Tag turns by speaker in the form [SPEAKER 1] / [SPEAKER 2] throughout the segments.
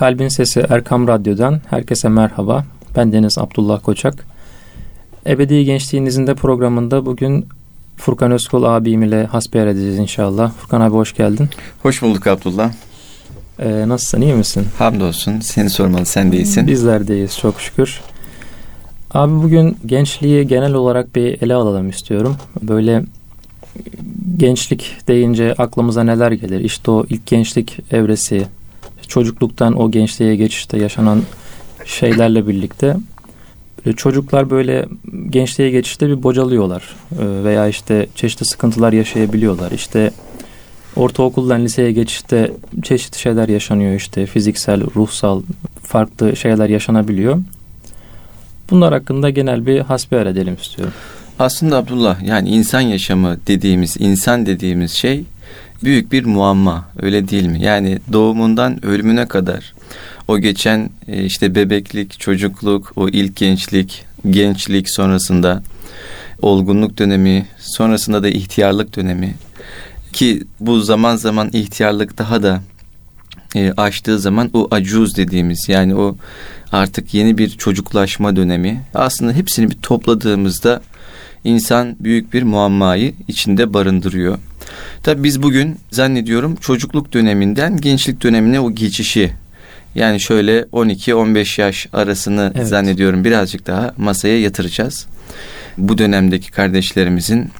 [SPEAKER 1] Kalbin Sesi Erkam Radyo'dan herkese merhaba. Ben Deniz Abdullah Koçak. Ebedi Gençliğinizin de programında bugün Furkan Özkul abim ile hasbihal edeceğiz inşallah. Furkan abi hoş geldin.
[SPEAKER 2] Hoş bulduk Abdullah.
[SPEAKER 1] Ee, nasılsın iyi misin?
[SPEAKER 2] Hamdolsun. Seni sormalı sen de iyisin.
[SPEAKER 1] Bizler de iyiyiz çok şükür. Abi bugün gençliği genel olarak bir ele alalım istiyorum. Böyle gençlik deyince aklımıza neler gelir? İşte o ilk gençlik evresi, çocukluktan o gençliğe geçişte yaşanan şeylerle birlikte çocuklar böyle gençliğe geçişte bir bocalıyorlar ee, veya işte çeşitli sıkıntılar yaşayabiliyorlar. İşte ortaokuldan liseye geçişte çeşitli şeyler yaşanıyor işte fiziksel, ruhsal farklı şeyler yaşanabiliyor. Bunlar hakkında genel bir hasbihal edelim istiyorum.
[SPEAKER 2] Aslında Abdullah yani insan yaşamı dediğimiz, insan dediğimiz şey büyük bir muamma öyle değil mi? Yani doğumundan ölümüne kadar o geçen e, işte bebeklik, çocukluk, o ilk gençlik, gençlik sonrasında olgunluk dönemi, sonrasında da ihtiyarlık dönemi ki bu zaman zaman ihtiyarlık daha da e, aştığı zaman o acuz dediğimiz yani o artık yeni bir çocuklaşma dönemi aslında hepsini bir topladığımızda insan büyük bir muammayı içinde barındırıyor. Tabi biz bugün zannediyorum çocukluk döneminden gençlik dönemine o geçişi yani şöyle 12-15 yaş arasını evet. zannediyorum birazcık daha masaya yatıracağız. Bu dönemdeki kardeşlerimizin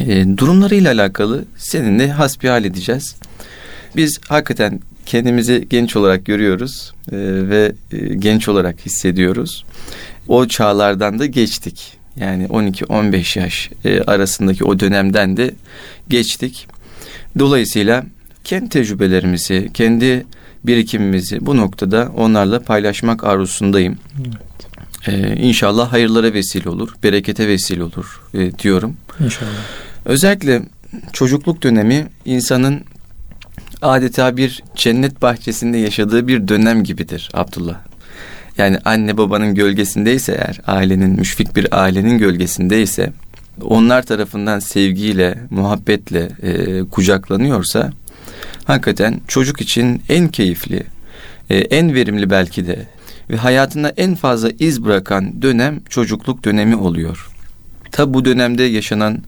[SPEAKER 2] e, durumlarıyla alakalı seninle hasbihal edeceğiz. Biz hakikaten kendimizi genç olarak görüyoruz e, ve e, genç olarak hissediyoruz. O çağlardan da geçtik. Yani 12-15 yaş e, arasındaki o dönemden de geçtik. Dolayısıyla kendi tecrübelerimizi, kendi birikimimizi bu noktada onlarla paylaşmak arzusundayım. Evet. Ee, inşallah hayırlara vesile olur, berekete vesile olur e, diyorum.
[SPEAKER 1] İnşallah.
[SPEAKER 2] Özellikle çocukluk dönemi insanın adeta bir cennet bahçesinde yaşadığı bir dönem gibidir Abdullah. Yani anne babanın gölgesindeyse eğer, ailenin, müşfik bir ailenin gölgesindeyse, onlar tarafından sevgiyle, muhabbetle e, kucaklanıyorsa, hakikaten çocuk için en keyifli, e, en verimli belki de ve hayatında en fazla iz bırakan dönem çocukluk dönemi oluyor. Tabi bu dönemde yaşanan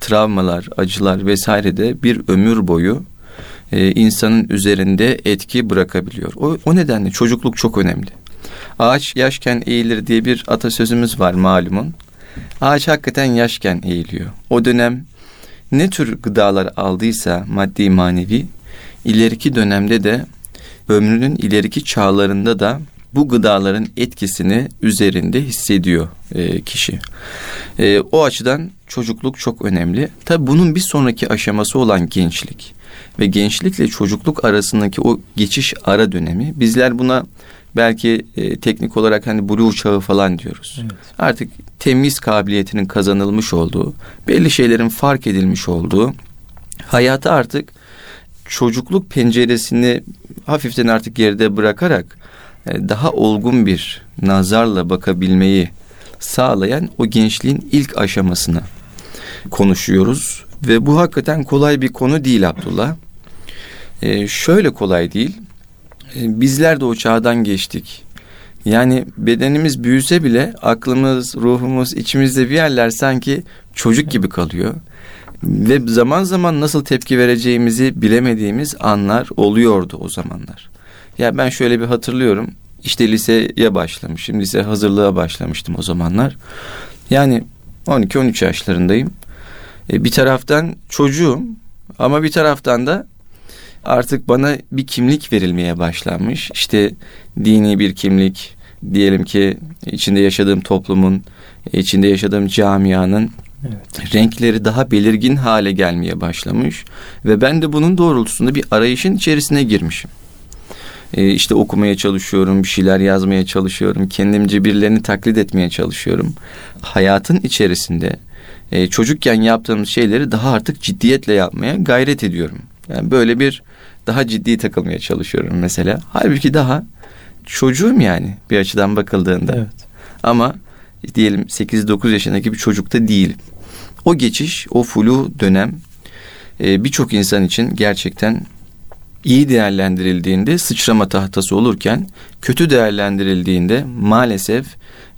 [SPEAKER 2] travmalar, acılar vesaire de bir ömür boyu e, insanın üzerinde etki bırakabiliyor. O, o nedenle çocukluk çok önemli. Ağaç yaşken eğilir diye bir atasözümüz var malumun. Ağaç hakikaten yaşken eğiliyor. O dönem ne tür gıdalar aldıysa maddi manevi ileriki dönemde de ömrünün ileriki çağlarında da bu gıdaların etkisini üzerinde hissediyor e, kişi. E, o açıdan çocukluk çok önemli. Tabi bunun bir sonraki aşaması olan gençlik ve gençlikle çocukluk arasındaki o geçiş ara dönemi bizler buna belki e, teknik olarak hani buluğ çağı falan diyoruz. Evet. Artık temiz kabiliyetinin kazanılmış olduğu, belli şeylerin fark edilmiş olduğu, hayatı artık çocukluk penceresini hafiften artık geride bırakarak e, daha olgun bir nazarla bakabilmeyi sağlayan o gençliğin ilk aşamasını konuşuyoruz ve bu hakikaten kolay bir konu değil Abdullah. Ee, şöyle kolay değil. Ee, bizler de o çağdan geçtik. Yani bedenimiz büyüse bile aklımız, ruhumuz, içimizde bir yerler sanki çocuk gibi kalıyor. Ve zaman zaman nasıl tepki vereceğimizi bilemediğimiz anlar oluyordu o zamanlar. Ya ben şöyle bir hatırlıyorum. İşte liseye başlamışım. Lise hazırlığa başlamıştım o zamanlar. Yani 12-13 yaşlarındayım. E, bir taraftan çocuğum ama bir taraftan da artık bana bir kimlik verilmeye başlanmış. İşte dini bir kimlik, diyelim ki içinde yaşadığım toplumun, içinde yaşadığım camianın Evet. Renkleri daha belirgin hale gelmeye başlamış ve ben de bunun doğrultusunda bir arayışın içerisine girmişim. Ee, işte okumaya çalışıyorum, bir şeyler yazmaya çalışıyorum, kendimce birilerini taklit etmeye çalışıyorum. Hayatın içerisinde e, çocukken yaptığım şeyleri daha artık ciddiyetle yapmaya gayret ediyorum. Yani böyle bir daha ciddi takılmaya çalışıyorum mesela. Halbuki daha çocuğum yani bir açıdan bakıldığında. Evet. Ama diyelim 8-9 yaşındaki bir çocukta değilim. O geçiş, o flu dönem e, birçok insan için gerçekten iyi değerlendirildiğinde sıçrama tahtası olurken kötü değerlendirildiğinde maalesef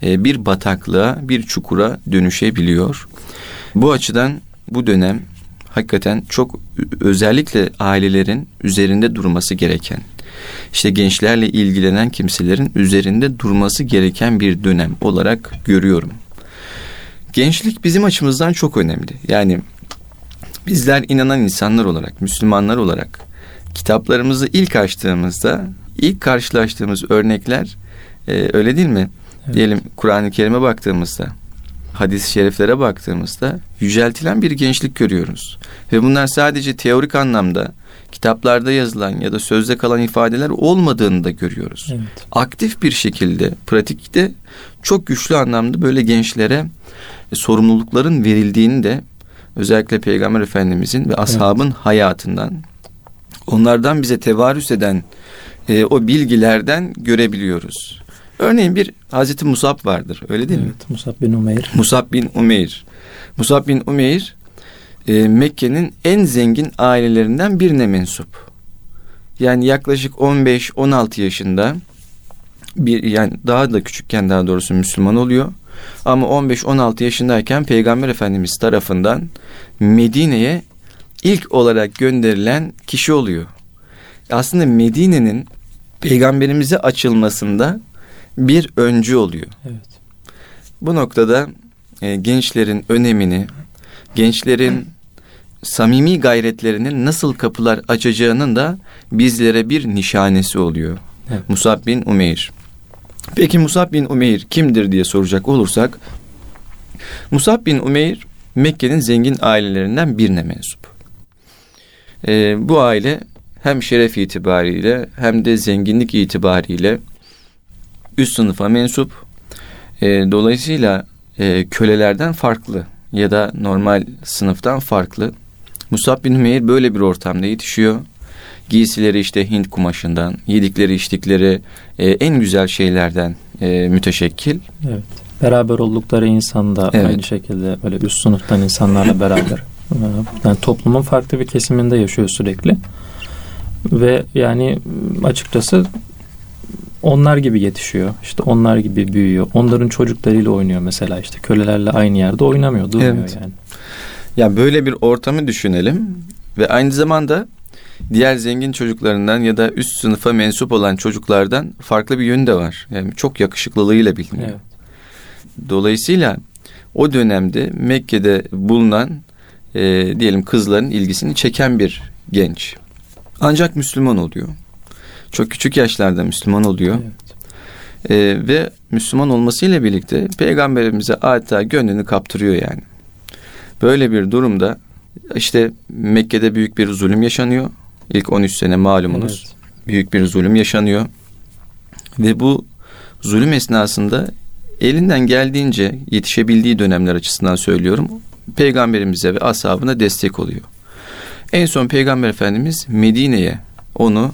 [SPEAKER 2] e, bir bataklığa, bir çukura dönüşebiliyor. Bu açıdan bu dönem hakikaten çok özellikle ailelerin üzerinde durması gereken, işte gençlerle ilgilenen kimselerin üzerinde durması gereken bir dönem olarak görüyorum. Gençlik bizim açımızdan çok önemli. Yani bizler inanan insanlar olarak, Müslümanlar olarak kitaplarımızı ilk açtığımızda ilk karşılaştığımız örnekler e, öyle değil mi? Evet. Diyelim Kur'an-ı Kerim'e baktığımızda, hadis-i şeriflere baktığımızda yüceltilen bir gençlik görüyoruz. Ve bunlar sadece teorik anlamda kitaplarda yazılan ya da sözde kalan ifadeler olmadığını da görüyoruz. Evet. Aktif bir şekilde pratikte çok güçlü anlamda böyle gençlere e, sorumlulukların verildiğini de özellikle Peygamber Efendimizin ve ashabın evet. hayatından onlardan bize tevarüs eden e, o bilgilerden görebiliyoruz. Örneğin bir Hazreti Musab vardır öyle değil evet, mi?
[SPEAKER 1] Musab bin Umeyr.
[SPEAKER 2] Musab bin Umeyr. Musab bin Umeyr e, Mekke'nin en zengin ailelerinden birine mensup. Yani yaklaşık 15-16 yaşında bir yani daha da küçükken daha doğrusu Müslüman oluyor. Ama 15-16 yaşındayken Peygamber Efendimiz tarafından Medine'ye ilk olarak gönderilen kişi oluyor. Aslında Medine'nin peygamberimize açılmasında bir öncü oluyor. Evet. Bu noktada e, gençlerin önemini, gençlerin samimi gayretlerinin nasıl kapılar açacağının da bizlere bir nişanesi oluyor. Evet. Musab bin Umeyr. Peki Musab bin Umeyr kimdir diye soracak olursak Musab bin Umeyr Mekke'nin zengin ailelerinden birine mensup. Ee, bu aile hem şeref itibariyle hem de zenginlik itibariyle üst sınıfa mensup. E, dolayısıyla e, kölelerden farklı ya da normal sınıftan farklı. Musab bin Hümeyr böyle bir ortamda yetişiyor. Giysileri işte Hint kumaşından, yedikleri içtikleri e, en güzel şeylerden e, müteşekkil.
[SPEAKER 1] Evet. Beraber oldukları insan da evet. aynı şekilde böyle üst sınıftan insanlarla beraber. Yani toplumun farklı bir kesiminde yaşıyor sürekli. Ve yani açıkçası onlar gibi yetişiyor. İşte onlar gibi büyüyor. Onların çocuklarıyla oynuyor mesela işte kölelerle aynı yerde oynamıyor, durmuyor evet. yani.
[SPEAKER 2] Ya böyle bir ortamı düşünelim ve aynı zamanda diğer zengin çocuklarından ya da üst sınıfa mensup olan çocuklardan farklı bir yönü de var. Yani çok yakışıklılığıyla biliniyor. Evet. Dolayısıyla o dönemde Mekke'de bulunan e, diyelim kızların ilgisini çeken bir genç. Ancak Müslüman oluyor. Çok küçük yaşlarda Müslüman oluyor. Evet. Ee, ve Müslüman olmasıyla birlikte peygamberimize adeta gönlünü kaptırıyor yani. Böyle bir durumda işte Mekke'de büyük bir zulüm yaşanıyor. İlk 13 sene malumunuz. Evet. Büyük bir zulüm yaşanıyor. Ve bu zulüm esnasında elinden geldiğince yetişebildiği dönemler açısından söylüyorum. Peygamberimize ve ashabına destek oluyor. En son Peygamber Efendimiz Medine'ye onu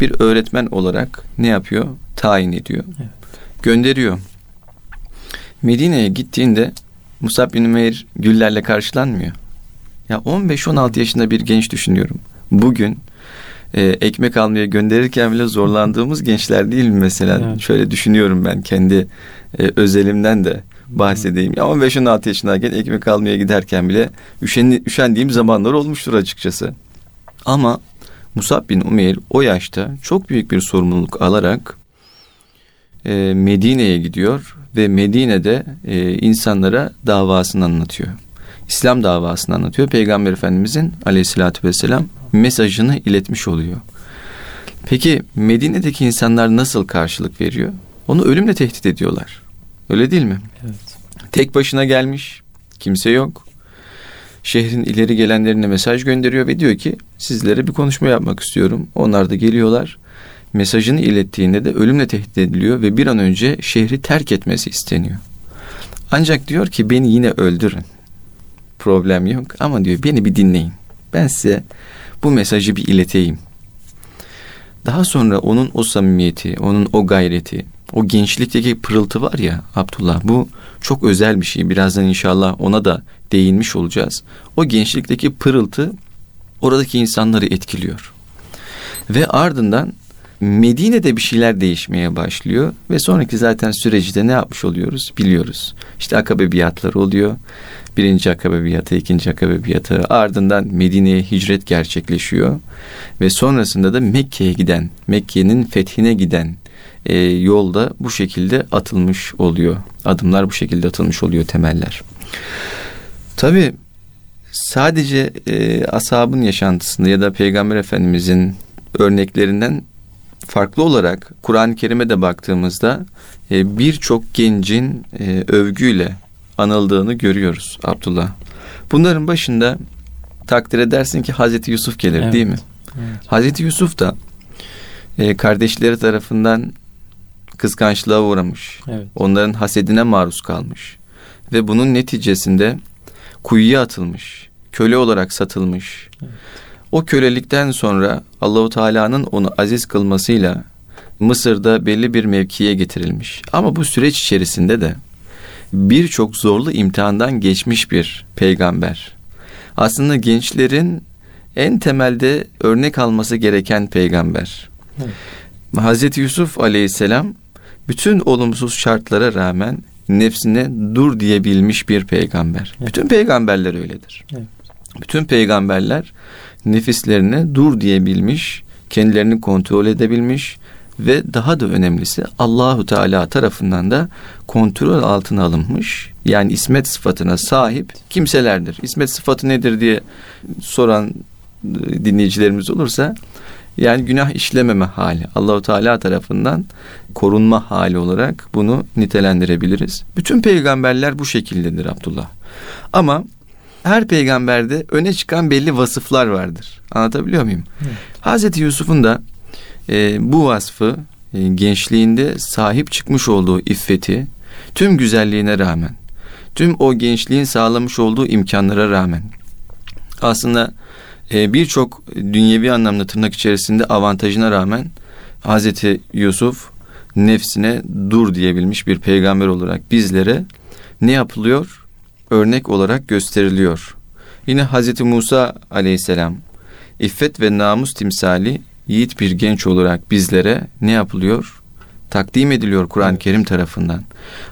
[SPEAKER 2] bir öğretmen olarak ne yapıyor? Tayin ediyor. Evet. Gönderiyor. Medine'ye gittiğinde Musab bin Umeyr güllerle karşılanmıyor. Ya 15-16 yaşında bir genç düşünüyorum. Bugün e, ekmek almaya gönderirken bile zorlandığımız gençler değil mi mesela? Evet. Şöyle düşünüyorum ben kendi e, özelimden de bahsedeyim. Ya 15-16 yaşındayken ekmek almaya giderken bile üşen, üşendiğim zamanlar olmuştur açıkçası. Ama Musab bin Umeyr o yaşta çok büyük bir sorumluluk alarak e, Medine'ye gidiyor ve Medine'de e, insanlara davasını anlatıyor. İslam davasını anlatıyor. Peygamber Efendimizin aleyhissalatü vesselam mesajını iletmiş oluyor. Peki Medine'deki insanlar nasıl karşılık veriyor? Onu ölümle tehdit ediyorlar. Öyle değil mi? Evet. Tek başına gelmiş, kimse yok şehrin ileri gelenlerine mesaj gönderiyor ve diyor ki sizlere bir konuşma yapmak istiyorum. Onlar da geliyorlar. Mesajını ilettiğinde de ölümle tehdit ediliyor ve bir an önce şehri terk etmesi isteniyor. Ancak diyor ki beni yine öldürün. Problem yok ama diyor beni bir dinleyin. Ben size bu mesajı bir ileteyim. Daha sonra onun o samimiyeti, onun o gayreti, o gençlikteki pırıltı var ya Abdullah bu çok özel bir şey. Birazdan inşallah ona da değinmiş olacağız. O gençlikteki pırıltı oradaki insanları etkiliyor. Ve ardından Medine'de bir şeyler değişmeye başlıyor ve sonraki zaten süreci de ne yapmış oluyoruz biliyoruz. İşte akabe biatları oluyor. Birinci akabe biatı, ikinci akabe biatı ardından Medine'ye hicret gerçekleşiyor. Ve sonrasında da Mekke'ye giden, Mekke'nin fethine giden e, yolda bu şekilde atılmış oluyor. Adımlar bu şekilde atılmış oluyor temeller. Tabi sadece e, ashabın yaşantısında ya da Peygamber Efendimizin örneklerinden farklı olarak Kur'an-ı Kerim'e de baktığımızda e, birçok gencin e, övgüyle anıldığını görüyoruz Abdullah. Bunların başında takdir edersin ki Hazreti Yusuf gelir evet. değil mi? Evet. Hazreti Yusuf da e, kardeşleri tarafından kıskançlığa uğramış. Evet. Onların hasedine maruz kalmış. Ve bunun neticesinde kuyuya atılmış. Köle olarak satılmış. Evet. O kölelikten sonra Allahu Teala'nın onu aziz kılmasıyla Mısır'da belli bir mevkiye getirilmiş. Ama bu süreç içerisinde de birçok zorlu imtihandan geçmiş bir peygamber. Aslında gençlerin en temelde örnek alması gereken peygamber. Evet. Hazreti Yusuf Aleyhisselam bütün olumsuz şartlara rağmen nefsine dur diyebilmiş bir peygamber. Evet. Bütün peygamberler öyledir. Evet. Bütün peygamberler nefislerine dur diyebilmiş, kendilerini kontrol edebilmiş ve daha da önemlisi Allahu Teala tarafından da kontrol altına alınmış. Yani ismet sıfatına sahip kimselerdir. İsmet sıfatı nedir diye soran e, dinleyicilerimiz olursa yani günah işlememe hali. Allahu Teala tarafından korunma hali olarak bunu nitelendirebiliriz. Bütün peygamberler bu şekildedir Abdullah. Ama her peygamberde öne çıkan belli vasıflar vardır. Anlatabiliyor muyum? Evet. Hazreti Yusuf'un da e, bu vasfı e, gençliğinde sahip çıkmış olduğu iffeti tüm güzelliğine rağmen, tüm o gençliğin sağlamış olduğu imkanlara rağmen aslında e, birçok dünyevi anlamda tırnak içerisinde avantajına rağmen Hazreti Yusuf nefsine dur diyebilmiş bir peygamber olarak bizlere ne yapılıyor? Örnek olarak gösteriliyor. Yine Hazreti Musa aleyhisselam iffet ve namus timsali yiğit bir genç olarak bizlere ne yapılıyor? Takdim ediliyor Kur'an-ı. Kerim tarafından.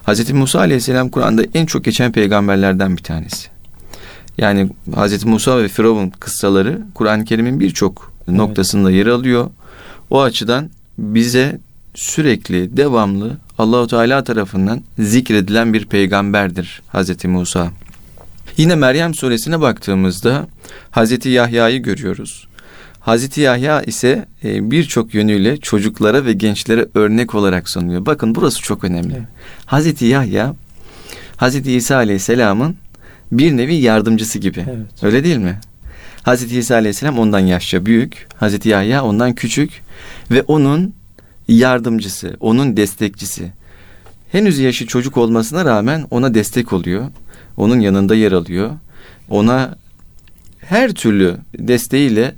[SPEAKER 2] Hazreti Musa aleyhisselam Kur'an'da en çok geçen peygamberlerden bir tanesi. Yani Hazreti Musa ve Firavun kıssaları Kur'an-ı Kerim'in birçok noktasında yer alıyor. O açıdan bize sürekli devamlı Allahu Teala tarafından zikredilen bir peygamberdir Hazreti Musa. Yine Meryem suresine baktığımızda Hazreti Yahya'yı görüyoruz. Hazreti Yahya ise e, birçok yönüyle çocuklara ve gençlere örnek olarak sunuyor. Bakın burası çok önemli. Evet. Hazreti Yahya Hazreti İsa Aleyhisselam'ın bir nevi yardımcısı gibi. Evet. Öyle değil mi? Hazreti İsa Aleyhisselam ondan yaşça büyük, Hazreti Yahya ondan küçük ve onun yardımcısı, onun destekçisi. Henüz yaşı çocuk olmasına rağmen ona destek oluyor. Onun yanında yer alıyor. Ona her türlü desteğiyle,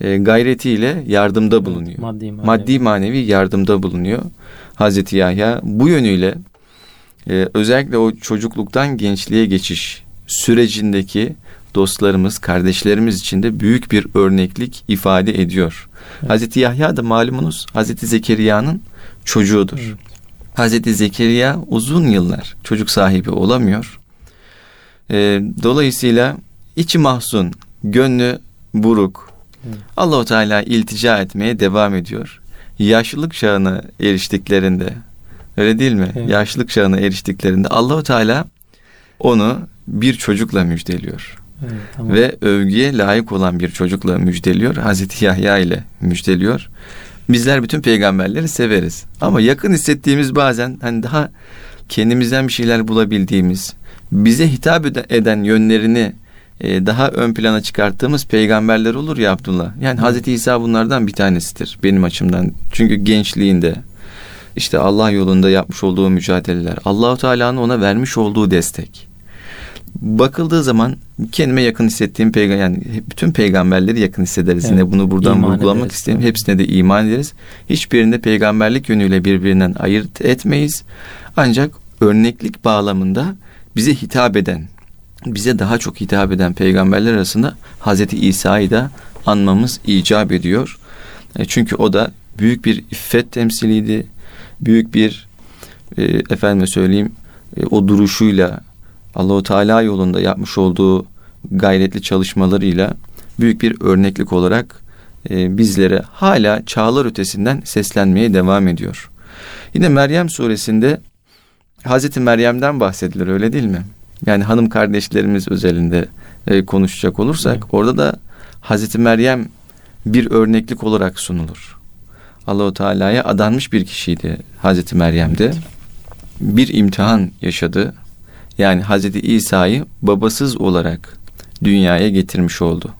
[SPEAKER 2] e, gayretiyle yardımda bulunuyor. Maddi manevi. Maddi manevi yardımda bulunuyor. Hazreti Yahya bu yönüyle e, özellikle o çocukluktan gençliğe geçiş sürecindeki dostlarımız, kardeşlerimiz için de büyük bir örneklik ifade ediyor. Evet. Hazreti Yahya da malumunuz Hazreti Zekeriya'nın çocuğudur. Evet. Hazreti Zekeriya uzun yıllar çocuk sahibi olamıyor. E, dolayısıyla içi mahzun, gönlü buruk. Evet. Allahu Teala iltica etmeye devam ediyor. Yaşlılık çağına eriştiklerinde öyle değil mi? Evet. Yaşlılık çağına eriştiklerinde Allahu Teala onu bir çocukla müjdeliyor. Evet, tamam. Ve övgüye layık olan bir çocukla müjdeliyor. Hazreti Yahya ile müjdeliyor. Bizler bütün peygamberleri severiz. Ama yakın hissettiğimiz bazen hani daha kendimizden bir şeyler bulabildiğimiz, bize hitap eden yönlerini e, daha ön plana çıkarttığımız peygamberler olur ya Abdullah. Yani Hazreti İsa bunlardan bir tanesidir benim açımdan. Çünkü gençliğinde işte Allah yolunda yapmış olduğu mücadeleler, Allahu Teala'nın ona vermiş olduğu destek bakıldığı zaman kendime yakın hissettiğim peygamber yani bütün peygamberleri yakın hissederiz. Evet. Yine bunu buradan iman vurgulamak istedim. Hepsine de iman ederiz. Hiçbirinde peygamberlik yönüyle birbirinden ayırt etmeyiz. Ancak örneklik bağlamında bize hitap eden, bize daha çok hitap eden peygamberler arasında Hazreti İsa'yı da anmamız icap ediyor. E, çünkü o da büyük bir iffet temsiliydi. Büyük bir e, efendime söyleyeyim e, o duruşuyla Allahu Teala yolunda yapmış olduğu gayretli çalışmalarıyla büyük bir örneklik olarak e, bizlere hala çağlar ötesinden seslenmeye devam ediyor. Yine Meryem suresinde Hazreti Meryem'den bahsedilir öyle değil mi? Yani hanım kardeşlerimiz özelinde e, konuşacak olursak evet. orada da Hazreti Meryem bir örneklik olarak sunulur. Allahu Teala'ya adanmış bir kişiydi Hazreti Meryem'de. Evet. Bir imtihan yaşadı. Yani Hazreti İsa'yı babasız olarak dünyaya getirmiş oldu.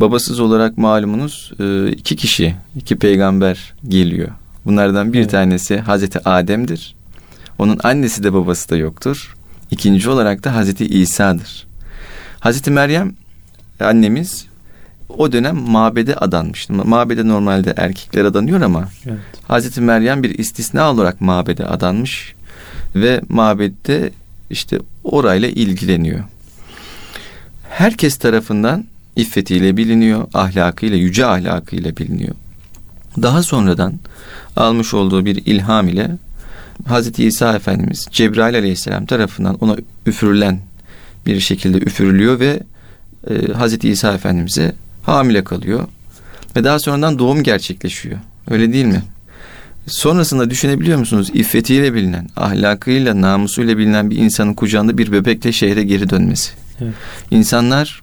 [SPEAKER 2] Babasız olarak malumunuz e, iki kişi, iki peygamber geliyor. Bunlardan bir evet. tanesi Hazreti Adem'dir. Onun annesi de babası da yoktur. İkinci olarak da Hazreti İsa'dır. Hazreti Meryem annemiz o dönem mabede adanmıştı. Mabede normalde erkekler adanıyor ama evet. Hazreti Meryem bir istisna olarak mabede adanmış ve mabette işte orayla ilgileniyor. Herkes tarafından iffetiyle biliniyor, ahlakıyla, yüce ahlakıyla biliniyor. Daha sonradan almış olduğu bir ilham ile Hazreti İsa Efendimiz Cebrail Aleyhisselam tarafından ona üfürülen bir şekilde üfürülüyor ve e, Hazreti İsa Efendimiz'e hamile kalıyor. Ve daha sonradan doğum gerçekleşiyor. Öyle değil mi? Sonrasında düşünebiliyor musunuz? İffetiyle bilinen, ahlakıyla, namusuyla bilinen bir insanın kucağında bir bebekle şehre geri dönmesi. Evet. İnsanlar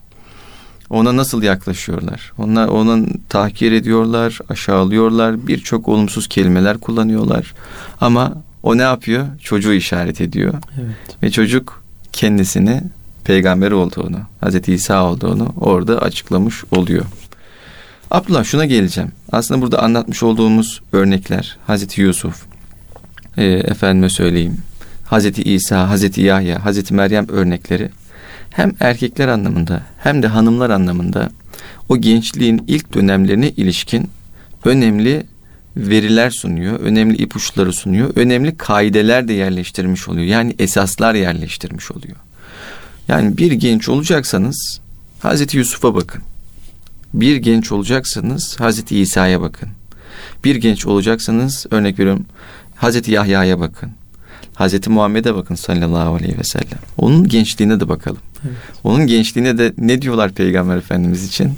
[SPEAKER 2] ona nasıl yaklaşıyorlar? Onlar onun tahkir ediyorlar, aşağılıyorlar, birçok olumsuz kelimeler kullanıyorlar. Ama o ne yapıyor? Çocuğu işaret ediyor. Evet. Ve çocuk kendisini peygamber olduğunu, Hazreti İsa olduğunu orada açıklamış oluyor. Abdullah şuna geleceğim. Aslında burada anlatmış olduğumuz örnekler Hazreti Yusuf, e, efendime söyleyeyim, Hazreti İsa, Hazreti Yahya, Hazreti Meryem örnekleri hem erkekler anlamında hem de hanımlar anlamında o gençliğin ilk dönemlerine ilişkin önemli veriler sunuyor, önemli ipuçları sunuyor, önemli kaideler de yerleştirmiş oluyor. Yani esaslar yerleştirmiş oluyor. Yani bir genç olacaksanız Hazreti Yusuf'a bakın. Bir genç olacaksanız Hazreti İsa'ya bakın. Bir genç olacaksanız örnek veriyorum Hazreti Yahya'ya bakın. Hazreti Muhammed'e bakın sallallahu aleyhi ve sellem. Onun gençliğine de bakalım. Evet. Onun gençliğine de ne diyorlar Peygamber Efendimiz için?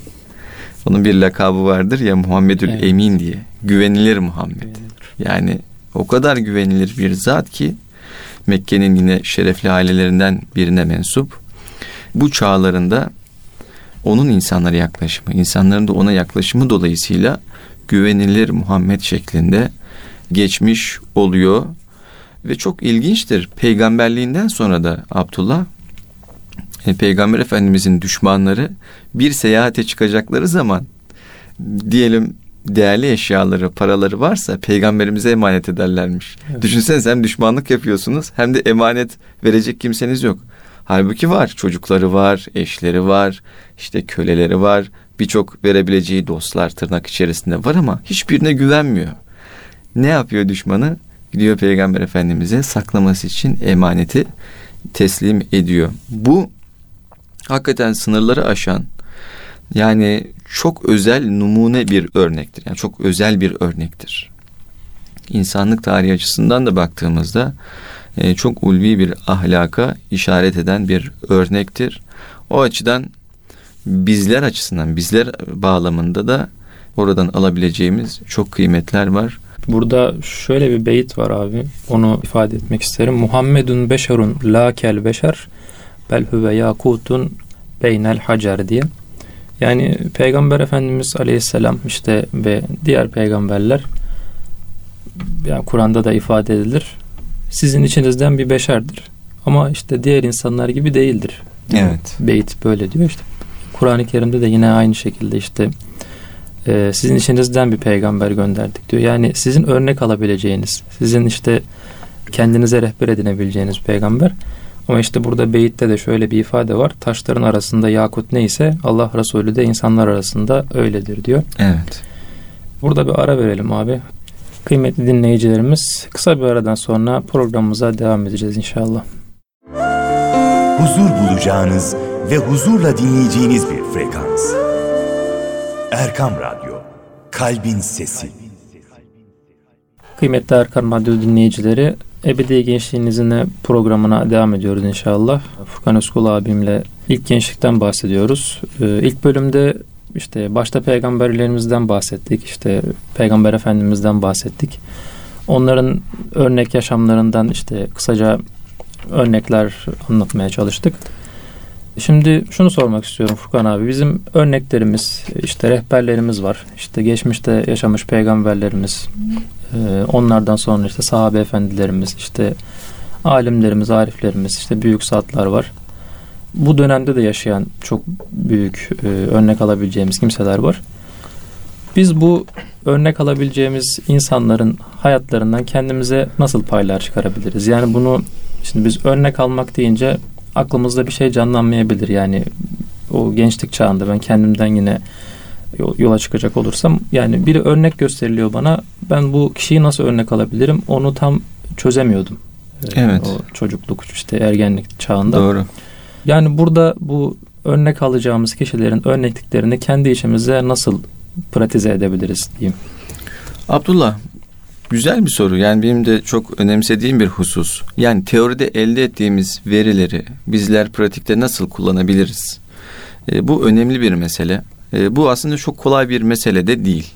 [SPEAKER 2] Onun bir lakabı vardır ya Muhammedül evet. Emin diye. Güvenilir Muhammed. Güvenilir. Yani o kadar güvenilir bir zat ki Mekke'nin yine şerefli ailelerinden birine mensup. Bu çağlarında onun insanlara yaklaşımı, insanların da ona yaklaşımı dolayısıyla güvenilir Muhammed şeklinde geçmiş oluyor. Ve çok ilginçtir. Peygamberliğinden sonra da Abdullah e, Peygamber Efendimizin düşmanları bir seyahate çıkacakları zaman diyelim değerli eşyaları, paraları varsa peygamberimize emanet ederlermiş. Evet. Düşünsenize hem düşmanlık yapıyorsunuz hem de emanet verecek kimseniz yok. Halbuki var. Çocukları var, eşleri var, işte köleleri var. Birçok verebileceği dostlar tırnak içerisinde var ama hiçbirine güvenmiyor. Ne yapıyor düşmanı? Gidiyor Peygamber Efendimiz'e saklaması için emaneti teslim ediyor. Bu hakikaten sınırları aşan yani çok özel numune bir örnektir. Yani çok özel bir örnektir. İnsanlık tarihi açısından da baktığımızda e, çok ulvi bir ahlaka işaret eden bir örnektir. O açıdan bizler açısından, bizler bağlamında da oradan alabileceğimiz çok kıymetler var.
[SPEAKER 1] Burada şöyle bir beyit var abi. Onu ifade etmek isterim. Muhammedun beşerun la kel beşer bel huve yakutun beynel hacer diye. Yani Peygamber Efendimiz Aleyhisselam işte ve diğer peygamberler yani Kur'an'da da ifade edilir. Sizin içinizden bir beşerdir. Ama işte diğer insanlar gibi değildir.
[SPEAKER 2] Evet.
[SPEAKER 1] Beyt böyle diyor işte. Kur'an-ı Kerim'de de yine aynı şekilde işte e, sizin içinizden bir peygamber gönderdik diyor. Yani sizin örnek alabileceğiniz, sizin işte kendinize rehber edinebileceğiniz peygamber. Ama işte burada beyitte de şöyle bir ifade var. Taşların arasında yakut neyse Allah Resulü de insanlar arasında öyledir diyor.
[SPEAKER 2] Evet.
[SPEAKER 1] Burada bir ara verelim abi. Kıymetli dinleyicilerimiz kısa bir aradan sonra programımıza devam edeceğiz inşallah.
[SPEAKER 3] Huzur bulacağınız ve huzurla dinleyeceğiniz bir frekans. Erkam Radyo, Kalbin Sesi.
[SPEAKER 1] Kıymetli Erkan Radyo dinleyicileri, Ebedi Gençliğinizin programına devam ediyoruz inşallah. Furkan Özkul abimle ilk gençlikten bahsediyoruz. Ee, ilk bölümde işte başta peygamberlerimizden bahsettik, işte peygamber efendimizden bahsettik. Onların örnek yaşamlarından işte kısaca örnekler anlatmaya çalıştık. Şimdi şunu sormak istiyorum Furkan abi. Bizim örneklerimiz, işte rehberlerimiz var. İşte geçmişte yaşamış peygamberlerimiz, e, onlardan sonra işte sahabe efendilerimiz, işte alimlerimiz, ariflerimiz, işte büyük zatlar var. Bu dönemde de yaşayan çok büyük e, örnek alabileceğimiz kimseler var. Biz bu örnek alabileceğimiz insanların hayatlarından kendimize nasıl paylar çıkarabiliriz? Yani bunu şimdi biz örnek almak deyince aklımızda bir şey canlanmayabilir. Yani o gençlik çağında ben kendimden yine yola çıkacak olursam yani biri örnek gösteriliyor bana. Ben bu kişiyi nasıl örnek alabilirim? Onu tam çözemiyordum.
[SPEAKER 2] Ee, evet.
[SPEAKER 1] O çocukluk işte ergenlik çağında.
[SPEAKER 2] Doğru.
[SPEAKER 1] Yani burada bu örnek alacağımız kişilerin örnekliklerini kendi içimize nasıl pratize edebiliriz diyeyim.
[SPEAKER 2] Abdullah Güzel bir soru. Yani benim de çok önemsediğim bir husus. Yani teoride elde ettiğimiz verileri bizler pratikte nasıl kullanabiliriz? E, bu önemli bir mesele. E, bu aslında çok kolay bir mesele de değil.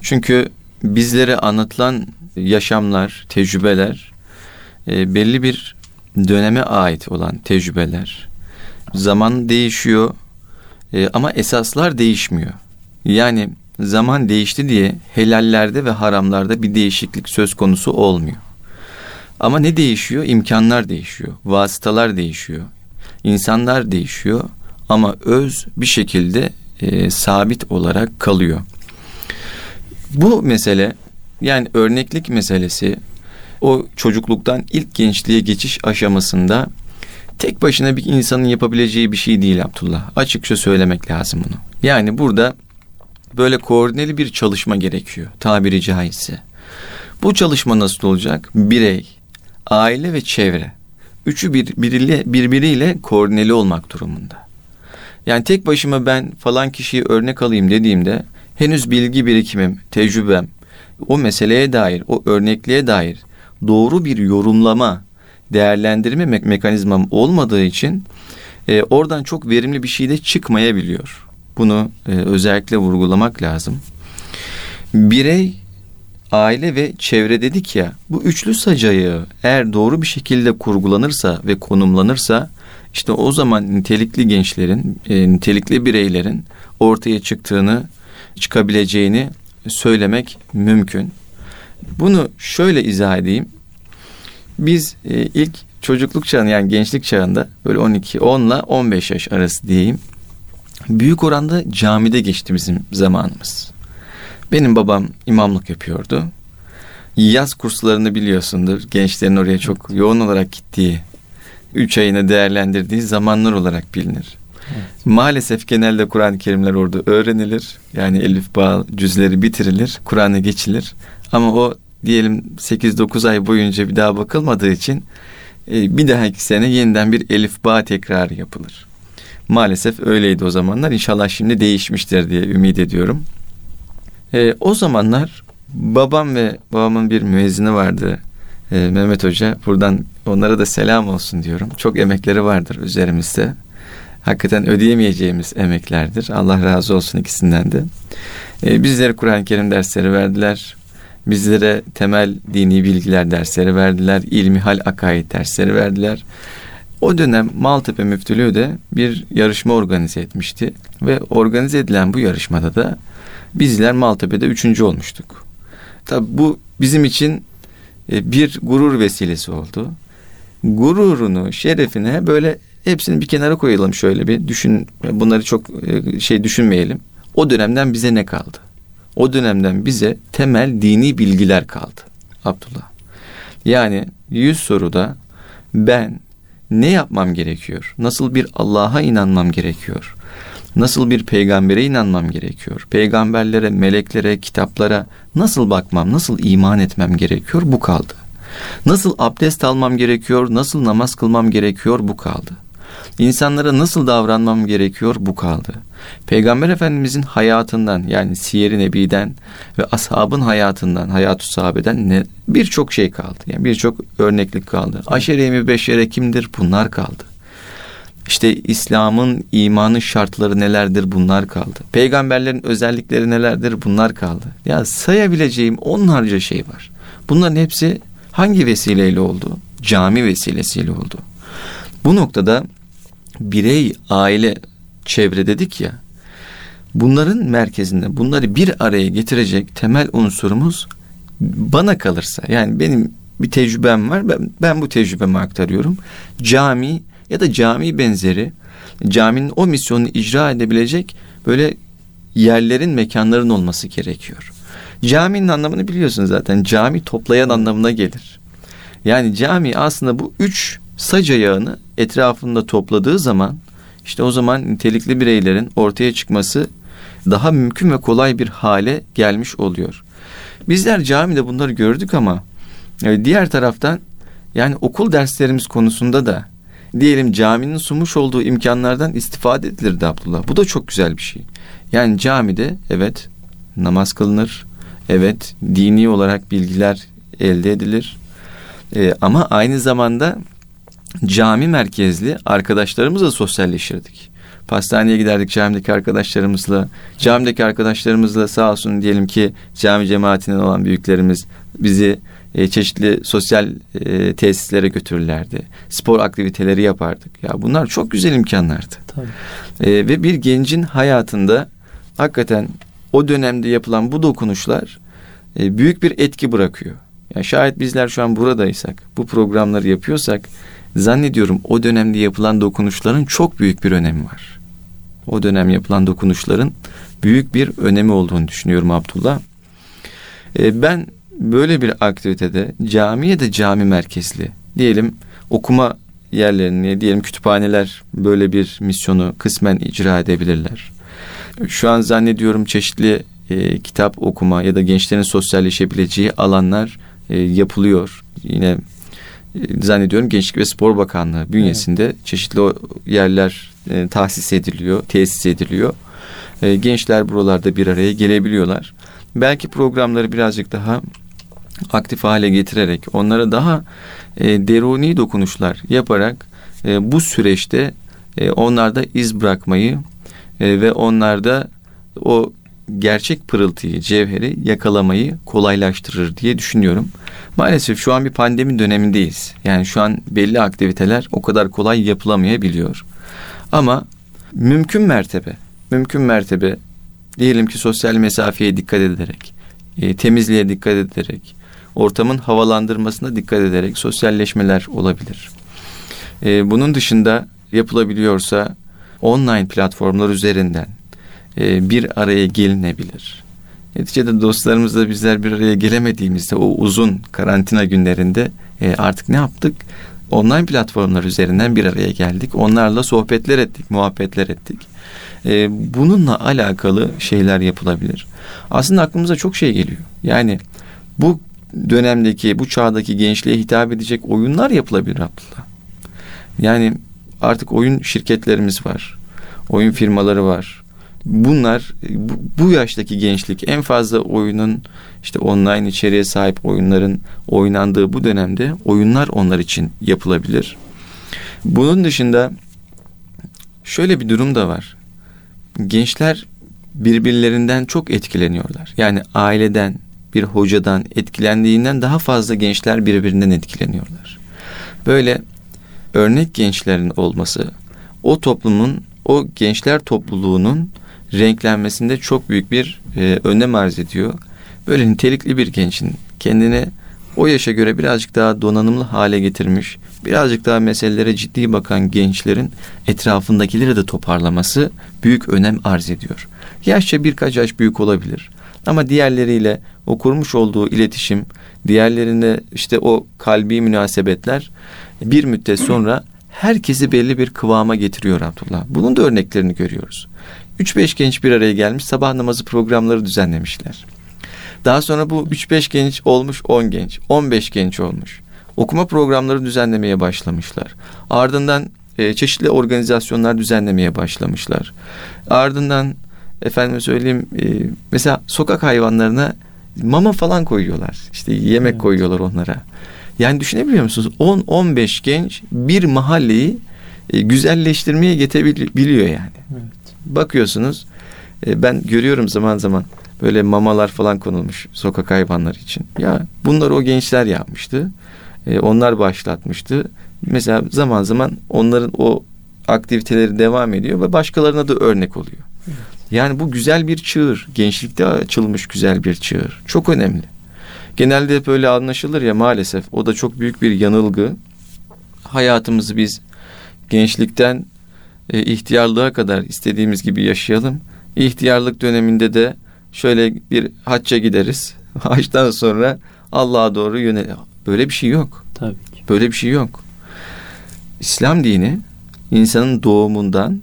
[SPEAKER 2] Çünkü bizlere anlatılan yaşamlar, tecrübeler e, belli bir döneme ait olan tecrübeler. Zaman değişiyor e, ama esaslar değişmiyor. Yani zaman değişti diye helallerde ve haramlarda bir değişiklik söz konusu olmuyor. Ama ne değişiyor? İmkanlar değişiyor, vasıtalar değişiyor, insanlar değişiyor ama öz bir şekilde e, sabit olarak kalıyor. Bu mesele yani örneklik meselesi o çocukluktan ilk gençliğe geçiş aşamasında tek başına bir insanın yapabileceği bir şey değil Abdullah. Açıkça söylemek lazım bunu. Yani burada böyle koordineli bir çalışma gerekiyor tabiri caizse. Bu çalışma nasıl olacak? Birey, aile ve çevre. Üçü bir, biriyle, birbiriyle koordineli olmak durumunda. Yani tek başıma ben falan kişiyi örnek alayım dediğimde henüz bilgi birikimim, tecrübem, o meseleye dair, o örnekliğe dair doğru bir yorumlama, değerlendirme me- mekanizmam olmadığı için e, oradan çok verimli bir şey de çıkmayabiliyor. Bunu e, özellikle vurgulamak lazım. Birey, aile ve çevre dedik ya, bu üçlü sacayı eğer doğru bir şekilde kurgulanırsa ve konumlanırsa, işte o zaman nitelikli gençlerin, e, nitelikli bireylerin ortaya çıktığını, çıkabileceğini söylemek mümkün. Bunu şöyle izah edeyim. Biz e, ilk çocukluk çağında yani gençlik çağında böyle 12, 10 ile 15 yaş arası diyeyim büyük oranda camide geçti bizim zamanımız. Benim babam imamlık yapıyordu. Yaz kurslarını biliyorsundur. Gençlerin oraya çok yoğun olarak gittiği, üç ayını değerlendirdiği zamanlar olarak bilinir. Evet. Maalesef genelde Kur'an-ı Kerimler orada öğrenilir. Yani elif bağ cüzleri bitirilir, Kur'an'a geçilir. Ama o diyelim 8-9 ay boyunca bir daha bakılmadığı için e, bir dahaki sene yeniden bir elif bağ tekrarı yapılır. Maalesef öyleydi o zamanlar. İnşallah şimdi değişmiştir diye ümit ediyorum. E, o zamanlar babam ve babamın bir müezzini vardı. E, Mehmet Hoca. Buradan onlara da selam olsun diyorum. Çok emekleri vardır üzerimizde. Hakikaten ödeyemeyeceğimiz emeklerdir. Allah razı olsun ikisinden de. E, bizlere Kur'an-ı Kerim dersleri verdiler. Bizlere temel dini bilgiler dersleri verdiler. İlmi hal akaid dersleri verdiler. O dönem Maltepe Müftülüğü de bir yarışma organize etmişti ve organize edilen bu yarışmada da bizler Maltepe'de üçüncü olmuştuk. Tabi bu bizim için e, bir gurur vesilesi oldu. Gururunu, şerefine böyle hepsini bir kenara koyalım şöyle bir düşün bunları çok e, şey düşünmeyelim. O dönemden bize ne kaldı? O dönemden bize temel dini bilgiler kaldı Abdullah. Yani yüz soruda ben ne yapmam gerekiyor? Nasıl bir Allah'a inanmam gerekiyor? Nasıl bir peygambere inanmam gerekiyor? Peygamberlere, meleklere, kitaplara nasıl bakmam, nasıl iman etmem gerekiyor? Bu kaldı. Nasıl abdest almam gerekiyor? Nasıl namaz kılmam gerekiyor? Bu kaldı. İnsanlara nasıl davranmam gerekiyor bu kaldı. Peygamber Efendimizin hayatından yani Siyer-i Nebi'den ve ashabın hayatından, hayatü sahabeden birçok şey kaldı. Yani birçok örneklik kaldı. Aşere-i Mübeşşere kimdir? Bunlar kaldı. İşte İslam'ın imanın şartları nelerdir bunlar kaldı. Peygamberlerin özellikleri nelerdir bunlar kaldı. Ya sayabileceğim onlarca şey var. Bunların hepsi hangi vesileyle oldu? Cami vesilesiyle oldu. Bu noktada birey, aile, çevre dedik ya. Bunların merkezinde bunları bir araya getirecek temel unsurumuz bana kalırsa yani benim bir tecrübem var ben, ben bu tecrübemi aktarıyorum. Cami ya da cami benzeri caminin o misyonunu icra edebilecek böyle yerlerin mekanların olması gerekiyor. Caminin anlamını biliyorsunuz zaten. Cami toplayan anlamına gelir. Yani cami aslında bu üç sac ayağını etrafında topladığı zaman işte o zaman nitelikli bireylerin ortaya çıkması daha mümkün ve kolay bir hale gelmiş oluyor. Bizler camide bunları gördük ama e, diğer taraftan yani okul derslerimiz konusunda da diyelim caminin sunmuş olduğu imkanlardan istifade edilirdi Abdullah. Bu da çok güzel bir şey. Yani camide evet namaz kılınır. Evet dini olarak bilgiler elde edilir. Ee, ama aynı zamanda cami merkezli arkadaşlarımızla sosyalleşirdik. Pastaneye giderdik camideki arkadaşlarımızla. Camideki arkadaşlarımızla sağ olsun diyelim ki cami cemaatinden olan büyüklerimiz bizi e, çeşitli sosyal e, tesislere götürürlerdi. Spor aktiviteleri yapardık. Ya bunlar çok güzel imkanlardı. Tabii. E, ve bir gencin hayatında hakikaten o dönemde yapılan bu dokunuşlar e, büyük bir etki bırakıyor. Yani şayet bizler şu an buradaysak, bu programları yapıyorsak zannediyorum o dönemde yapılan dokunuşların çok büyük bir önemi var. O dönem yapılan dokunuşların büyük bir önemi olduğunu düşünüyorum Abdullah. E, ben böyle bir aktivitede camiye de cami merkezli diyelim okuma yerlerini diyelim kütüphaneler böyle bir misyonu kısmen icra edebilirler. Şu an zannediyorum çeşitli e, kitap okuma ya da gençlerin sosyalleşebileceği alanlar e, yapılıyor. Yine zannediyorum Gençlik ve Spor Bakanlığı bünyesinde evet. çeşitli yerler e, tahsis ediliyor, tesis ediliyor. E, gençler buralarda bir araya gelebiliyorlar. Belki programları birazcık daha aktif hale getirerek onlara daha e, deruni dokunuşlar yaparak e, bu süreçte e, onlarda iz bırakmayı e, ve onlarda o gerçek pırıltıyı, cevheri yakalamayı kolaylaştırır diye düşünüyorum. Maalesef şu an bir pandemi dönemindeyiz. Yani şu an belli aktiviteler o kadar kolay yapılamayabiliyor. Ama mümkün mertebe, mümkün mertebe diyelim ki sosyal mesafeye dikkat ederek, e, temizliğe dikkat ederek, ortamın havalandırmasına dikkat ederek sosyalleşmeler olabilir. E, bunun dışında yapılabiliyorsa online platformlar üzerinden e, bir araya gelinebilir. Neticede dostlarımızla bizler bir araya gelemediğimizde o uzun karantina günlerinde e, artık ne yaptık? Online platformlar üzerinden bir araya geldik. Onlarla sohbetler ettik, muhabbetler ettik. E, bununla alakalı şeyler yapılabilir. Aslında aklımıza çok şey geliyor. Yani bu dönemdeki, bu çağdaki gençliğe hitap edecek oyunlar yapılabilir Abdullah. Yani artık oyun şirketlerimiz var. Oyun firmaları var bunlar bu, bu yaştaki gençlik en fazla oyunun işte online içeriğe sahip oyunların oynandığı bu dönemde oyunlar onlar için yapılabilir. Bunun dışında şöyle bir durum da var. Gençler birbirlerinden çok etkileniyorlar. Yani aileden, bir hocadan etkilendiğinden daha fazla gençler birbirinden etkileniyorlar. Böyle örnek gençlerin olması o toplumun, o gençler topluluğunun renklenmesinde çok büyük bir e, önem arz ediyor. Böyle nitelikli bir gençin kendini o yaşa göre birazcık daha donanımlı hale getirmiş, birazcık daha meselelere ciddi bakan gençlerin etrafındakileri de toparlaması büyük önem arz ediyor. Yaşça birkaç yaş büyük olabilir. Ama diğerleriyle o kurmuş olduğu iletişim, diğerlerine işte o kalbi münasebetler bir müddet sonra herkesi belli bir kıvama getiriyor Abdullah. Bunun da örneklerini görüyoruz. 3-5 genç bir araya gelmiş sabah namazı programları düzenlemişler. Daha sonra bu 3-5 genç olmuş 10 genç, 15 genç olmuş. Okuma programları düzenlemeye başlamışlar. Ardından e, çeşitli organizasyonlar düzenlemeye başlamışlar. Ardından efendim söyleyeyim e, mesela sokak hayvanlarına mama falan koyuyorlar. İşte yemek evet. koyuyorlar onlara. Yani düşünebiliyor musunuz? 10-15 genç bir mahalleyi e, güzelleştirmeye yetebiliyor yani. Evet. Bakıyorsunuz e, ben görüyorum zaman zaman böyle mamalar falan konulmuş sokak hayvanları için. Ya bunları o gençler yapmıştı. E, onlar başlatmıştı. Mesela zaman zaman onların o aktiviteleri devam ediyor ve başkalarına da örnek oluyor. Evet. Yani bu güzel bir çığır. Gençlikte açılmış güzel bir çığır. Çok önemli. Genelde hep öyle anlaşılır ya maalesef. O da çok büyük bir yanılgı. Hayatımızı biz gençlikten e, ihtiyarlığa kadar istediğimiz gibi yaşayalım. İhtiyarlık döneminde de şöyle bir hacca gideriz. Haçtan sonra Allah'a doğru yönel. Böyle bir şey yok.
[SPEAKER 1] Tabii ki.
[SPEAKER 2] Böyle bir şey yok. İslam dini insanın doğumundan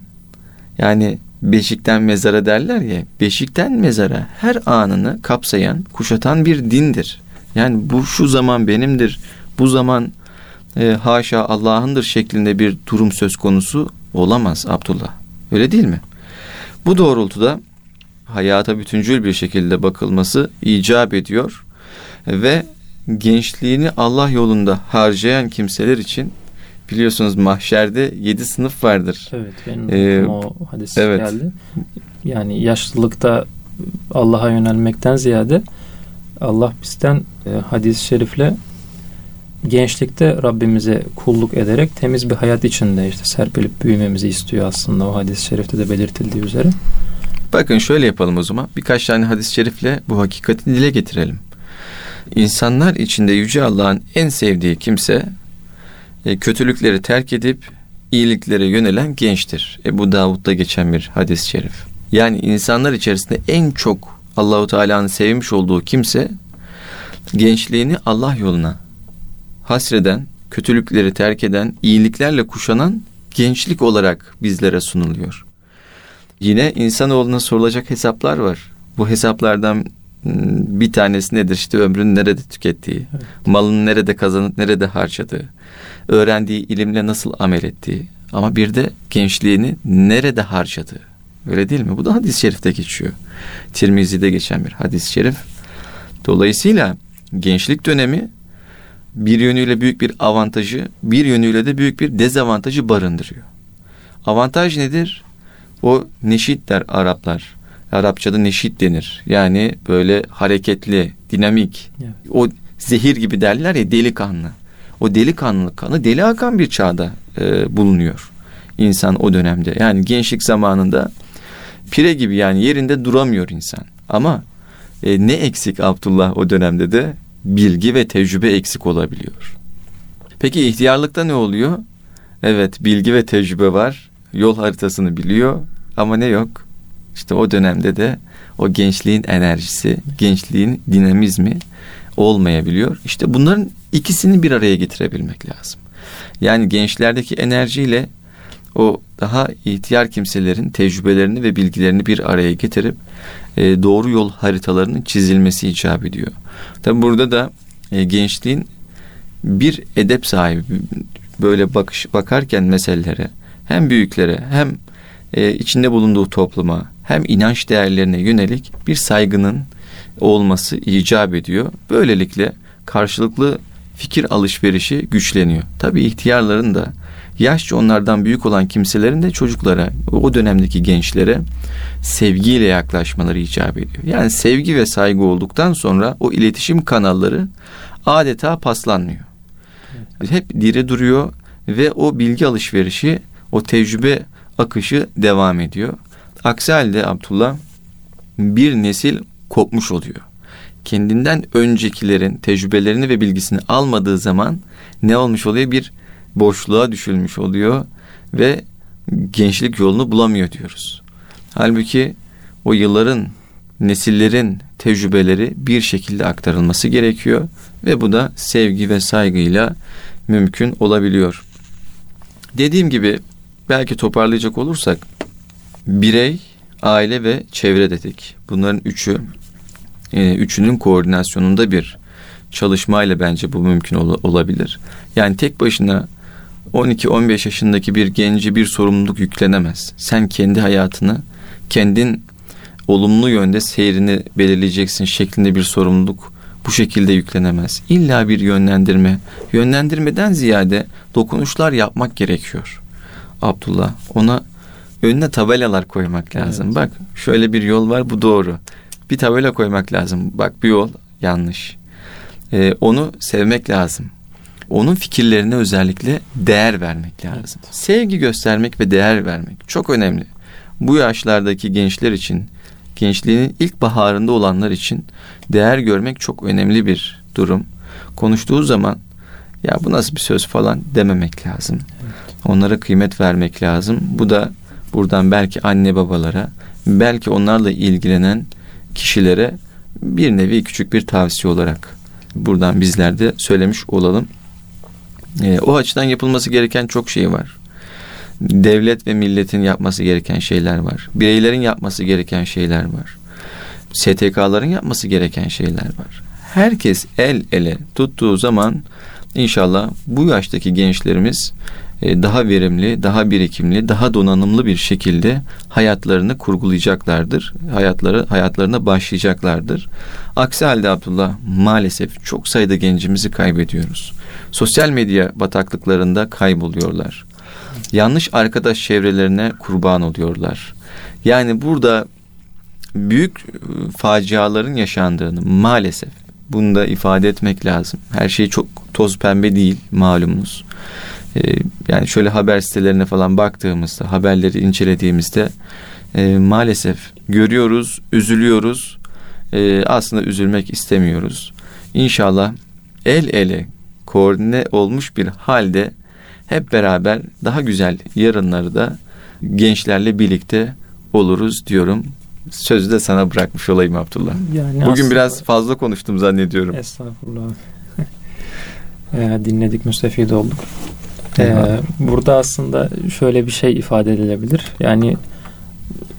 [SPEAKER 2] yani beşikten mezara derler ya beşikten mezara her anını kapsayan kuşatan bir dindir. Yani bu şu zaman benimdir bu zaman e, haşa Allah'ındır şeklinde bir durum söz konusu olamaz Abdullah. Öyle değil mi? Bu doğrultuda hayata bütüncül bir şekilde bakılması icap ediyor ve gençliğini Allah yolunda harcayan kimseler için biliyorsunuz mahşerde yedi sınıf vardır.
[SPEAKER 1] Evet benim ee, o hadis evet. geldi. Yani yaşlılıkta Allah'a yönelmekten ziyade Allah bizden e, hadis-i şerifle gençlikte Rabbimize kulluk ederek temiz bir hayat içinde işte serpilip büyümemizi istiyor aslında o hadis-i şerifte de belirtildiği üzere.
[SPEAKER 2] Bakın şöyle yapalım o zaman. Birkaç tane hadis-i şerifle bu hakikati dile getirelim. İnsanlar içinde Yüce Allah'ın en sevdiği kimse e, kötülükleri terk edip iyiliklere yönelen gençtir. Ebu Davud'da geçen bir hadis-i şerif. Yani insanlar içerisinde en çok Allahu Teala'nın sevmiş olduğu kimse gençliğini Allah yoluna hasreden, kötülükleri terk eden, iyiliklerle kuşanan gençlik olarak bizlere sunuluyor. Yine insanoğluna sorulacak hesaplar var. Bu hesaplardan ıı, bir tanesi nedir? İşte ömrünü nerede tükettiği, evet. malını nerede kazanıp nerede harcadığı, öğrendiği ilimle nasıl amel ettiği ama bir de gençliğini nerede harcadığı. Öyle değil mi? Bu da hadis-i şerifte geçiyor. Tirmizi'de geçen bir hadis-i şerif. Dolayısıyla gençlik dönemi bir yönüyle büyük bir avantajı, bir yönüyle de büyük bir dezavantajı barındırıyor. Avantaj nedir? O neşit der Araplar. Arapçada neşit denir. Yani böyle hareketli, dinamik. Evet. O zehir gibi derler ya delikanlı. O delikanlı kanı deli akan bir çağda e, bulunuyor insan o dönemde. Yani gençlik zamanında pire gibi yani yerinde duramıyor insan. Ama e, ne eksik Abdullah o dönemde de bilgi ve tecrübe eksik olabiliyor. Peki ihtiyarlıkta ne oluyor? Evet bilgi ve tecrübe var. Yol haritasını biliyor ama ne yok? İşte o dönemde de o gençliğin enerjisi, gençliğin dinamizmi olmayabiliyor. İşte bunların ikisini bir araya getirebilmek lazım. Yani gençlerdeki enerjiyle o daha ihtiyar kimselerin tecrübelerini ve bilgilerini bir araya getirip e, doğru yol haritalarının çizilmesi icap ediyor. Tabi burada da e, gençliğin bir edep sahibi böyle bakış bakarken meselelere hem büyüklere hem e, içinde bulunduğu topluma hem inanç değerlerine yönelik bir saygının olması icap ediyor. Böylelikle karşılıklı fikir alışverişi güçleniyor. Tabi ihtiyarların da yaşça onlardan büyük olan kimselerin de çocuklara, o dönemdeki gençlere sevgiyle yaklaşmaları icap ediyor. Yani sevgi ve saygı olduktan sonra o iletişim kanalları adeta paslanmıyor. Hep diri duruyor ve o bilgi alışverişi, o tecrübe akışı devam ediyor. Aksi halde Abdullah bir nesil kopmuş oluyor. Kendinden öncekilerin tecrübelerini ve bilgisini almadığı zaman ne olmuş oluyor? Bir boşluğa düşülmüş oluyor ve gençlik yolunu bulamıyor diyoruz. Halbuki o yılların, nesillerin tecrübeleri bir şekilde aktarılması gerekiyor ve bu da sevgi ve saygıyla mümkün olabiliyor. Dediğim gibi belki toparlayacak olursak birey, aile ve çevre dedik. Bunların üçü e, üçünün koordinasyonunda bir çalışmayla bence bu mümkün ol- olabilir. Yani tek başına 12-15 yaşındaki bir genci bir sorumluluk yüklenemez. Sen kendi hayatını, kendin olumlu yönde seyrini belirleyeceksin şeklinde bir sorumluluk bu şekilde yüklenemez. İlla bir yönlendirme, yönlendirmeden ziyade dokunuşlar yapmak gerekiyor. Abdullah ona önüne tabelalar koymak lazım. Evet. Bak şöyle bir yol var bu doğru. Bir tabela koymak lazım. Bak bir yol yanlış. Ee, onu sevmek lazım. Onun fikirlerine özellikle değer vermek lazım. Evet. Sevgi göstermek ve değer vermek çok önemli. Bu yaşlardaki gençler için, gençliğinin ilk baharında olanlar için değer görmek çok önemli bir durum. Konuştuğu zaman ya bu nasıl bir söz falan dememek lazım. Evet. Onlara kıymet vermek lazım. Bu da buradan belki anne babalara, belki onlarla ilgilenen kişilere bir nevi küçük bir tavsiye olarak buradan bizler de söylemiş olalım. E, o açıdan yapılması gereken çok şey var. Devlet ve milletin yapması gereken şeyler var. Bireylerin yapması gereken şeyler var. STK'ların yapması gereken şeyler var. Herkes el ele tuttuğu zaman inşallah bu yaştaki gençlerimiz daha verimli, daha birikimli, daha donanımlı bir şekilde hayatlarını kurgulayacaklardır. Hayatları hayatlarına başlayacaklardır. Aksi halde Abdullah maalesef çok sayıda gencimizi kaybediyoruz. Sosyal medya bataklıklarında kayboluyorlar. Yanlış arkadaş çevrelerine kurban oluyorlar. Yani burada büyük e, faciaların yaşandığını maalesef bunu da ifade etmek lazım. Her şey çok toz pembe değil malumunuz. Ee, yani şöyle haber sitelerine falan baktığımızda, haberleri incelediğimizde e, maalesef görüyoruz, üzülüyoruz. E, aslında üzülmek istemiyoruz. İnşallah el ele koordine olmuş bir halde hep beraber daha güzel yarınları da gençlerle birlikte oluruz diyorum. Sözü de sana bırakmış olayım Abdullah. Yani Bugün aslında... biraz fazla konuştum zannediyorum.
[SPEAKER 1] Estağfurullah. dinledik, müstefid olduk. Ee, burada aslında şöyle bir şey ifade edilebilir. Yani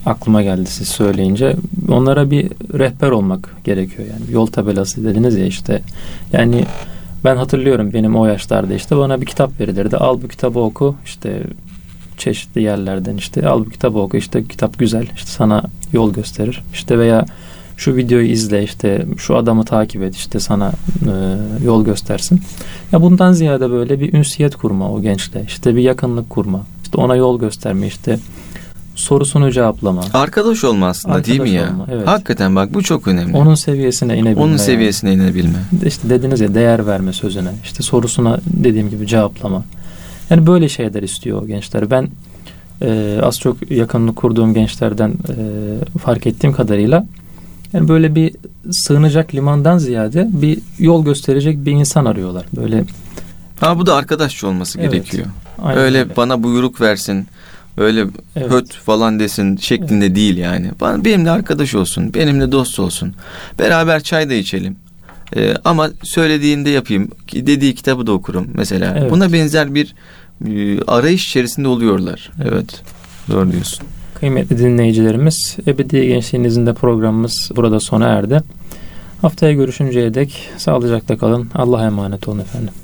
[SPEAKER 1] aklıma geldi siz söyleyince. Onlara bir rehber olmak gerekiyor. Yani yol tabelası dediniz ya işte. Yani ben hatırlıyorum benim o yaşlarda işte bana bir kitap verilirdi. Al bu kitabı oku. işte çeşitli yerlerden işte al bu kitabı oku. işte kitap güzel. işte sana yol gösterir. işte veya şu videoyu izle işte şu adamı takip et işte sana e, yol göstersin. Ya bundan ziyade böyle bir ünsiyet kurma o gençle işte bir yakınlık kurma işte ona yol gösterme işte sorusunu cevaplama.
[SPEAKER 2] Arkadaş olma aslında Arkadaş değil mi ya? Olma, evet. Hakikaten bak bu çok önemli.
[SPEAKER 1] Onun seviyesine inebilme.
[SPEAKER 2] Onun seviyesine yani. inebilme.
[SPEAKER 1] İşte dediniz ya değer verme sözüne. işte sorusuna dediğim gibi cevaplama. Yani böyle şeyler istiyor o gençler. Ben e, az çok yakınlık kurduğum gençlerden e, fark ettiğim kadarıyla yani böyle bir sığınacak limandan ziyade bir yol gösterecek bir insan arıyorlar. Böyle
[SPEAKER 2] Ha bu da arkadaşçı olması evet, gerekiyor. Aynen öyle, öyle bana buyruk versin. Öyle evet. höt falan desin şeklinde evet. değil yani. Bana benimle arkadaş olsun, benimle dost olsun. Beraber çay da içelim. Ee, ama söylediğinde yapayım. Dediği kitabı da okurum mesela. Evet. Buna benzer bir e, arayış içerisinde oluyorlar. Evet. evet. Doğru diyorsun.
[SPEAKER 1] Kıymetli dinleyicilerimiz, Ebedi Gençliğinizin de programımız burada sona erdi. Haftaya görüşünceye dek sağlıcakla kalın. Allah'a emanet olun efendim.